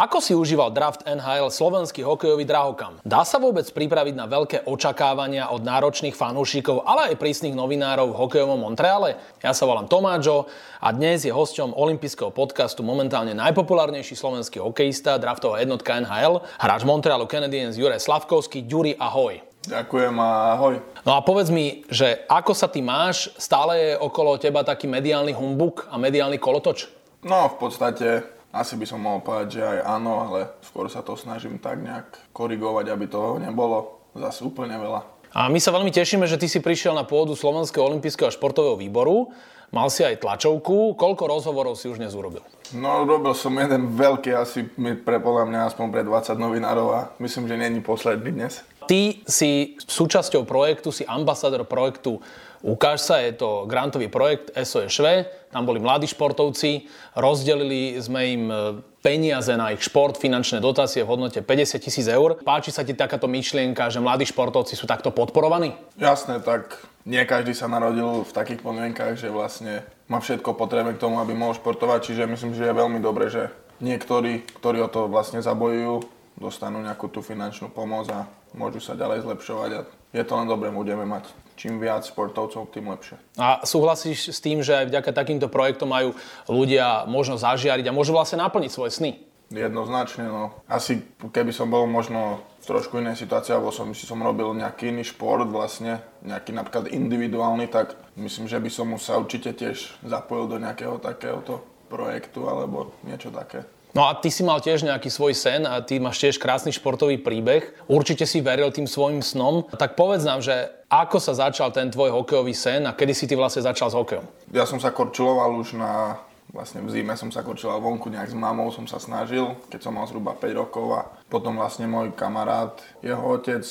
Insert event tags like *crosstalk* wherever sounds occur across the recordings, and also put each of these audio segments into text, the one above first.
Ako si užíval draft NHL slovenský hokejový drahokam? Dá sa vôbec pripraviť na veľké očakávania od náročných fanúšikov, ale aj prísnych novinárov v hokejovom Montreale? Ja sa volám Tomáčo a dnes je hosťom olympijského podcastu momentálne najpopulárnejší slovenský hokejista, draftová jednotka NHL, hráč Montrealu Canadiens Juraj Slavkovský. Ďuri, ahoj. Ďakujem a ahoj. No a povedz mi, že ako sa ty máš? Stále je okolo teba taký mediálny humbuk a mediálny kolotoč? No v podstate asi by som mohol povedať, že aj áno, ale skôr sa to snažím tak nejak korigovať, aby toho nebolo zase úplne veľa. A my sa veľmi tešíme, že ty si prišiel na pôdu Slovenského olympijského a športového výboru. Mal si aj tlačovku. Koľko rozhovorov si už dnes urobil? No, robil som jeden veľký, asi mi pre podľa mňa aspoň pre 20 novinárov a myslím, že není posledný dnes. Ty si súčasťou projektu, si ambasador projektu Ukáž sa, je to grantový projekt SOSV, tam boli mladí športovci, rozdelili sme im e, peniaze na ich šport, finančné dotácie v hodnote 50 tisíc eur. Páči sa ti takáto myšlienka, že mladí športovci sú takto podporovaní? Jasné, tak nie každý sa narodil v takých podmienkach, že vlastne má všetko potrebné k tomu, aby mohol športovať, čiže myslím, že je veľmi dobré, že niektorí, ktorí o to vlastne zabojujú, dostanú nejakú tú finančnú pomoc a môžu sa ďalej zlepšovať a je to len dobré, budeme mať čím viac športovcov, tým lepšie. A súhlasíš s tým, že aj vďaka takýmto projektom majú ľudia možnosť zažiariť a môžu vlastne naplniť svoje sny? Jednoznačne, no. Asi keby som bol možno v trošku inej situácii, alebo som, si som robil nejaký iný šport vlastne, nejaký napríklad individuálny, tak myslím, že by som sa určite tiež zapojil do nejakého takéhoto projektu alebo niečo také. No a ty si mal tiež nejaký svoj sen a ty máš tiež krásny športový príbeh. Určite si veril tým svojim snom. Tak povedz nám, že ako sa začal ten tvoj hokejový sen a kedy si ty vlastne začal s hokejom? Ja som sa korčuloval už na vlastne v zime som sa korčoval vonku nejak s mamou, som sa snažil, keď som mal zhruba 5 rokov a potom vlastne môj kamarát, jeho otec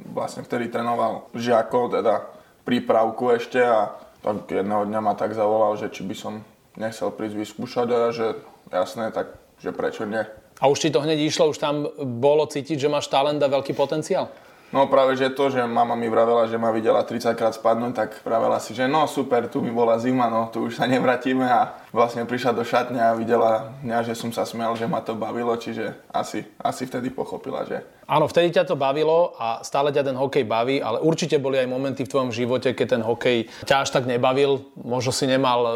vlastne vtedy trénoval žiakov, teda prípravku ešte a tak jedného dňa ma tak zavolal, že či by som nechcel prísť vyskúšať a že jasné, tak že prečo nie. A už ti to hneď išlo, už tam bolo cítiť, že máš talent a veľký potenciál? No práve, že to, že mama mi vravela, že ma videla 30 krát spadnúť, tak vravela si, že no super, tu mi bola zima, no tu už sa nevratíme a vlastne prišla do šatne a videla mňa, že som sa smial, že ma to bavilo, čiže asi, asi vtedy pochopila, že... Áno, vtedy ťa to bavilo a stále ťa ten hokej baví, ale určite boli aj momenty v tvojom živote, keď ten hokej ťa až tak nebavil, možno si nemal e,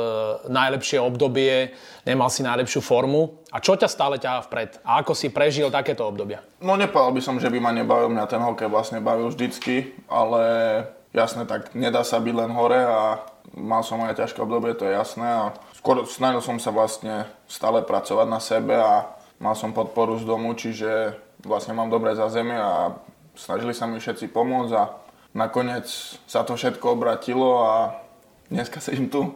najlepšie obdobie, nemal si najlepšiu formu. A čo ťa stále ťahá vpred? A ako si prežil takéto obdobia? No nepovedal by som, že by ma nebavil, mňa ten hokej vlastne bavil vždycky, ale jasné, tak nedá sa byť len hore a mal som aj ťažké obdobie, to je jasné. A skôr snažil som sa vlastne stále pracovať na sebe a mal som podporu z domu, čiže vlastne mám dobré zázemie a snažili sa mi všetci pomôcť a nakoniec sa to všetko obratilo a dneska sedím tu.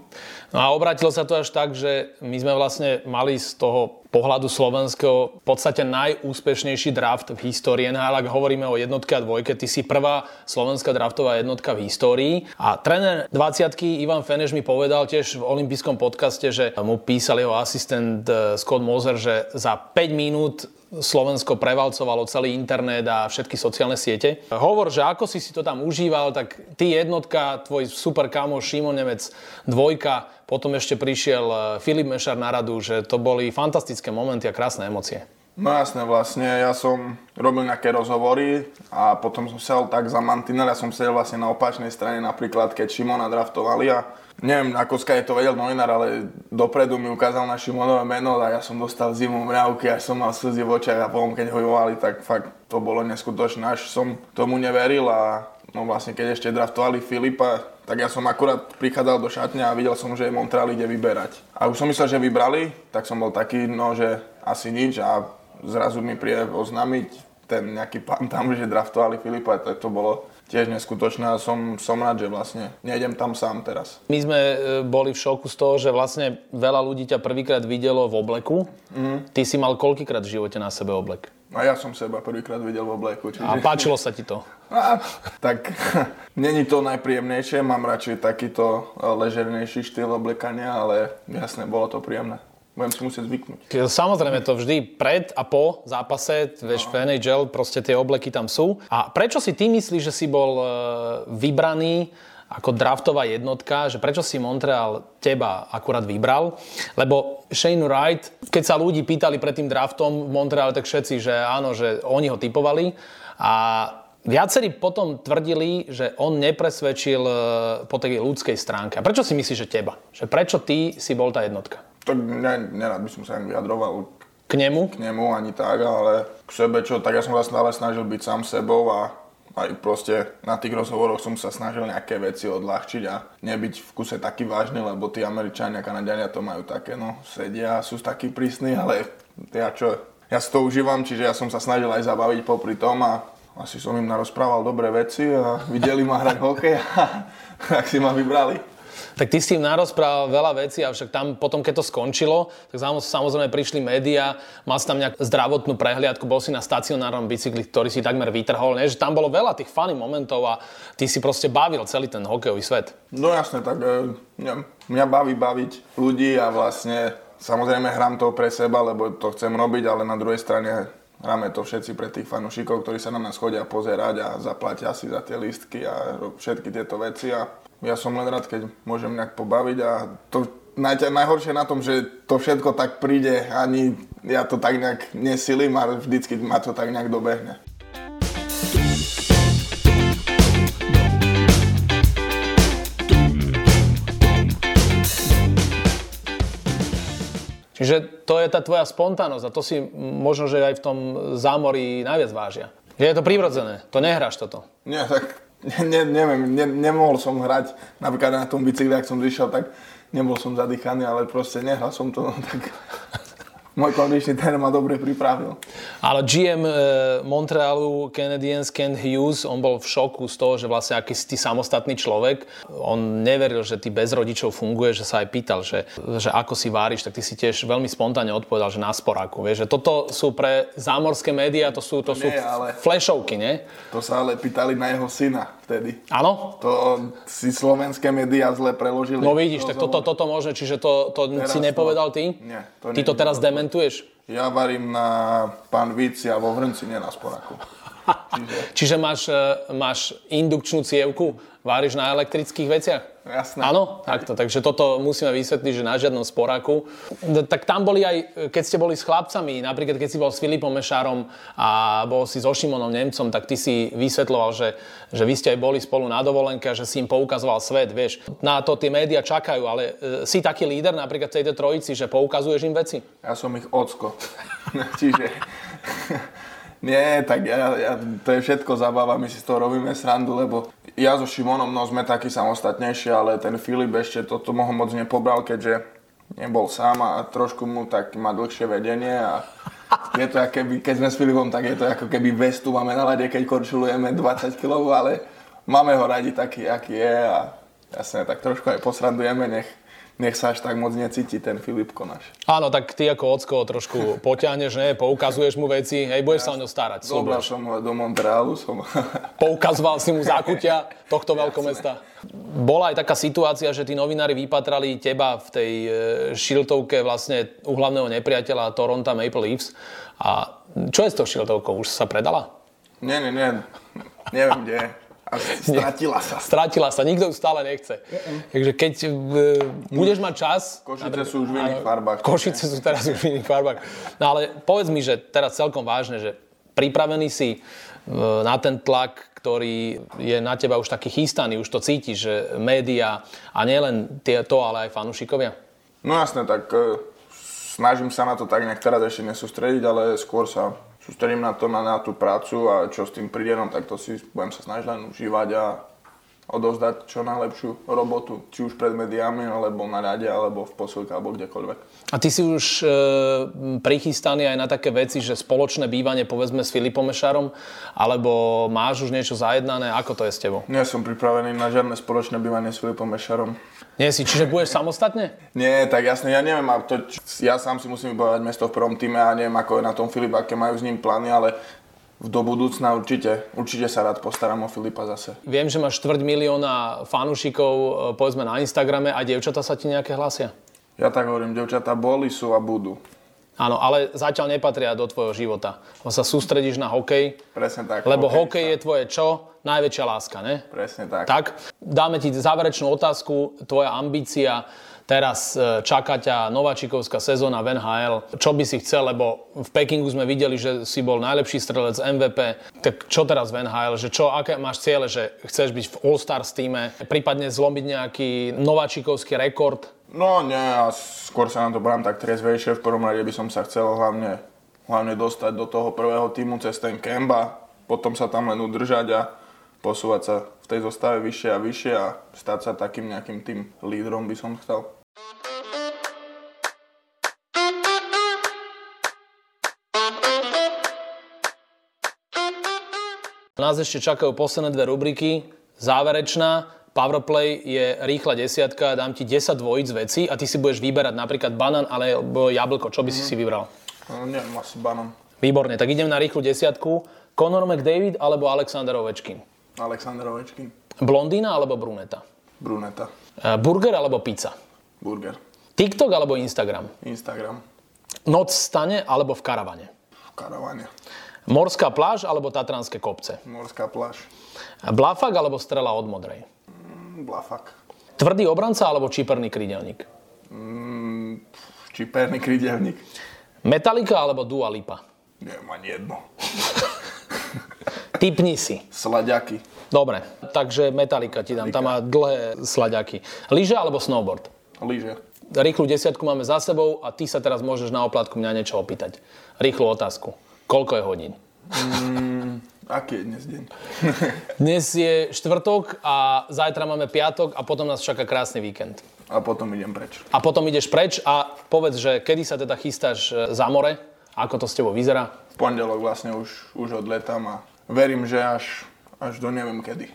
No a obratilo sa to až tak, že my sme vlastne mali z toho pohľadu slovenského v podstate najúspešnejší draft v histórii NHL, ak hovoríme o jednotke a dvojke, ty si prvá slovenská draftová jednotka v histórii. A tréner 20 Ivan Feneš mi povedal tiež v olympijskom podcaste, že mu písal jeho asistent eh, Scott Moser, že za 5 minút Slovensko prevalcovalo celý internet a všetky sociálne siete. Hovor, že ako si si to tam užíval, tak ty jednotka, tvoj super kamo Šimon Nemec dvojka, potom ešte prišiel eh, Filip Mešar na radu, že to boli fantastické momenty a krásne emócie. No jasné, vlastne ja som robil nejaké rozhovory a potom som sedel tak za mantinel, ja som sedel vlastne na opačnej strane napríklad, keď Šimona draftovali a neviem, ako je to vedel novinár, ale dopredu mi ukázal na Šimonové meno a ja som dostal zimu mňavky a som mal slzy v očiach a potom keď ho volali, tak fakt to bolo neskutočné, až som tomu neveril a no vlastne keď ešte draftovali Filipa, tak ja som akurát prichádzal do šatne a videl som, že Montreal ide vyberať. A už som myslel, že vybrali, tak som bol taký, no že asi nič a zrazu mi príde oznámiť ten nejaký pán tam, že draftovali Filipa, tak to bolo tiež neskutočné a som, som rád, že vlastne nejdem tam sám teraz. My sme e, boli v šoku z toho, že vlastne veľa ľudí ťa prvýkrát videlo v obleku. Mm. Ty si mal koľkýkrát v živote na sebe oblek? A ja som seba prvýkrát videl v obleku. Čiže... A páčilo sa ti to? *laughs* A, tak *laughs* není to najpríjemnejšie, mám radšej takýto e, ležernejší štýl oblekania, ale jasne, bolo to príjemné budem si musieť zvyknúť. Samozrejme to vždy pred a po zápase, vieš, v NHL proste tie obleky tam sú. A prečo si ty myslíš, že si bol e, vybraný ako draftová jednotka, že prečo si Montreal teba akurát vybral, lebo Shane Wright, keď sa ľudí pýtali pred tým draftom v Montreale, tak všetci, že áno, že oni ho typovali a Viacerí potom tvrdili, že on nepresvedčil e, po tej ľudskej stránke. A prečo si myslíš, že teba? Že prečo ty si bol tá jednotka? Tak ne, nerad by som sa vyjadroval k nemu? K nemu ani tak, ale k sebe čo, tak ja som sa stále snažil byť sám sebou a aj proste na tých rozhovoroch som sa snažil nejaké veci odľahčiť a nebyť v kuse taký vážny, lebo tí Američania Kanadiania to majú také, no, sedia, sú takí prísni, ale ja čo, ja si to užívam, čiže ja som sa snažil aj zabaviť popri tom a asi som im narozprával dobré veci a videli ma hrať hokej a *laughs* tak si ma vybrali tak ty si im narozprával veľa vecí, avšak tam potom, keď to skončilo, tak samozrejme prišli médiá, mal si tam nejakú zdravotnú prehliadku, bol si na stacionárnom bicykli, ktorý si takmer vytrhol, nie? že tam bolo veľa tých funny momentov a ty si proste bavil celý ten hokejový svet. No jasne, tak e, mňa, mňa baví baviť ľudí a vlastne samozrejme hrám to pre seba, lebo to chcem robiť, ale na druhej strane hráme to všetci pre tých fanúšikov, ktorí sa na nás chodia pozerať a zaplatia si za tie listky a všetky tieto veci a ja som len rád, keď môžem nejak pobaviť a to naj, najhoršie na tom, že to všetko tak príde, ani ja to tak nejak nesilím a vždycky ma to tak nejak dobehne. Čiže to je tá tvoja spontánnosť a to si možno, že aj v tom zámorí najviac vážia. Je to prirodzené, to nehráš toto. Nie, tak ne, neviem, ne, nemohol som hrať, napríklad na tom bicykli, ak som vyšiel, tak nebol som zadýchaný, ale proste nehral som to, no, tak môj kondičný tréner ma dobre pripravil. Ale GM e, Montrealu Canadiens Ken Hughes, on bol v šoku z toho, že vlastne aký si ty samostatný človek. On neveril, že ty bez rodičov funguje, že sa aj pýtal, že, že ako si váriš, tak ty si tiež veľmi spontánne odpovedal, že na sporáku. Vieš, že toto sú pre zámorské médiá, to sú, to nie, sú ale... flashovky, nie? To sa ale pýtali na jeho syna vtedy. Áno? To si slovenské médiá zle preložili. No vidíš, tak toto, toto môže, čiže to, to si nepovedal ty? Nie. To ty to teraz dementuješ? Ja varím na pán Vici a vo Hrnci, nie na Sporaku. *laughs* Čiže, máš, e, máš indukčnú cievku, váriš na elektrických veciach? Jasné. Áno, takto. Takže toto musíme vysvetliť, že na žiadnom sporáku. Tak tam boli aj, keď ste boli s chlapcami, napríklad keď si bol s Filipom Mešárom a bol si so Šimonom Nemcom, tak ty si vysvetloval, že, že vy ste aj boli spolu na dovolenke a že si im poukazoval svet, vieš. Na to tie médiá čakajú, ale e, si taký líder napríklad v tejto trojici, že poukazuješ im veci? Ja som ich ocko. *laughs* Čiže nie, tak ja, ja, to je všetko zabava, my si z toho robíme srandu, lebo ja so Šimonom no, sme takí samostatnejší, ale ten Filip ešte toto moho moc nepobral, keďže nebol sám a trošku mu tak má dlhšie vedenie a je to keby, keď sme s Filipom, tak je to ako keby vestu máme na lade, keď korčulujeme 20 kg, ale máme ho radi taký, aký je a jasne, tak trošku aj posrandujeme, nech nech sa až tak moc necíti ten Filip Konáš. Áno, tak ty ako ocko trošku poťahneš, ne? Poukazuješ mu veci, hej, budeš ja, sa o ňo starať. Zobral som ho do Montrealu. Som... *laughs* Poukazoval si mu zákutia tohto *laughs* veľkomesta. Bola aj taká situácia, že tí novinári vypatrali teba v tej e, šiltovke vlastne u hlavného nepriateľa Toronto Maple Leafs. A čo je s tou šiltovkou? Už sa predala? Nie, nie, nie. Neviem, kde je. A stratila sa. *laughs* Stratila sa, nikto ju stále nechce. Takže keď uh, budeš mať čas... Košice sú už v iných farbách. Košice sú teraz už v iných farbách. No ale povedz mi, že teraz celkom vážne, že pripravený si uh, na ten tlak, ktorý je na teba už taký chystaný, už to cítiš, že média a nielen to, ale aj fanúšikovia? No jasne, tak uh, snažím sa na to tak nejak teraz ešte nesústrediť, ale skôr sa sústredím na to, na, na tú prácu a čo s tým príde, no tak to si budem sa snažiť len užívať a odovzdať čo najlepšiu robotu, či už pred médiami, alebo na rade, alebo v posilke, alebo kdekoľvek. A ty si už e, prichystaný aj na také veci, že spoločné bývanie povedzme s Filipom Mešarom, alebo máš už niečo zajednané, ako to je s tebou? Nie som pripravený na žiadne spoločné bývanie s Filipom Mešarom. Nie si, čiže budeš samostatne? Nie, tak jasne, ja neviem, to, ja sám si musím vybojovať mesto v prvom týme a neviem, ako je na tom Filip, aké majú s ním plány, ale do budúcna určite, určite sa rád postaram o Filipa zase. Viem, že máš štvrť milióna fanúšikov, e, povedzme na Instagrame a dievčata sa ti nejaké hlasia? Ja tak hovorím, dievčatá boli, sú a budú. Áno, ale zatiaľ nepatria do tvojho života. On sa sústredíš na hokej. Presne tak. Lebo hokej, hokej je tvoje čo? Najväčšia láska, ne? Presne tak. Tak, dáme ti záverečnú otázku. Tvoja ambícia Teraz e, čaká ťa nováčikovská sezóna v NHL. Čo by si chcel, lebo v Pekingu sme videli, že si bol najlepší strelec MVP. Tak čo teraz v NHL? Že čo, aké máš ciele, že chceš byť v All-Stars týme, prípadne zlomiť nejaký nováčikovský rekord? No nie, a skôr sa na to brám tak triezvejšie. V prvom rade by som sa chcel hlavne, hlavne dostať do toho prvého týmu cez ten Kemba, potom sa tam len udržať a posúvať sa v tej zostave vyššie a vyššie a stať sa takým nejakým tým lídrom by som chcel. Nás ešte čakajú posledné dve rubriky. Záverečná, Powerplay je rýchla desiatka, dám ti 10 dvojic veci a ty si budeš vyberať napríklad banán alebo jablko. Čo by si si vybral? No, neviem, asi banán. Výborne, tak idem na rýchlu desiatku. Conor McDavid alebo Alexander Ovečkin? Alexander Ovečkin. Blondína alebo bruneta? Bruneta. Uh, burger alebo pizza? Burger. TikTok alebo Instagram? Instagram. Noc v stane alebo v karavane? V karavane. Morská pláž alebo Tatranské kopce? Morská pláž. Blafak alebo strela od modrej? Blafak. Tvrdý obranca alebo čiperný krydelník? Mm, čiperný krydelník. Metalika alebo Dua Lipa? Neviem, ani jedno. *laughs* Typni si. Slaďaky. Dobre, takže Metalika ti dám. Tam má dlhé slaďaky. Lyže alebo snowboard? Lyže. Rýchlu desiatku máme za sebou a ty sa teraz môžeš na oplatku mňa niečo opýtať. Rýchlu otázku. Koľko je hodín? Mm, aký je dnes deň? *laughs* dnes je štvrtok a zajtra máme piatok a potom nás čaká krásny víkend. A potom idem preč. A potom ideš preč a povedz, že kedy sa teda chystáš e, za more? Ako to s tebou vyzerá? V pondelok vlastne už, už odletám a verím, že až, až do neviem kedy.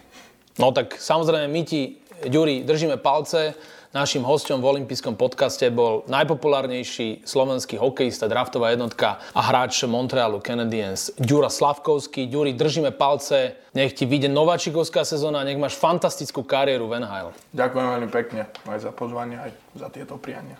No tak samozrejme my ti, Ďuri, držíme palce Našim hostom v olympijskom podcaste bol najpopulárnejší slovenský hokejista, draftová jednotka a hráč Montrealu Canadiens Ďura Slavkovský. Ďuri, držíme palce, nech ti vyjde nováčikovská sezóna, nech máš fantastickú kariéru v NHL. Ďakujem veľmi pekne aj za pozvanie, aj za tieto priania.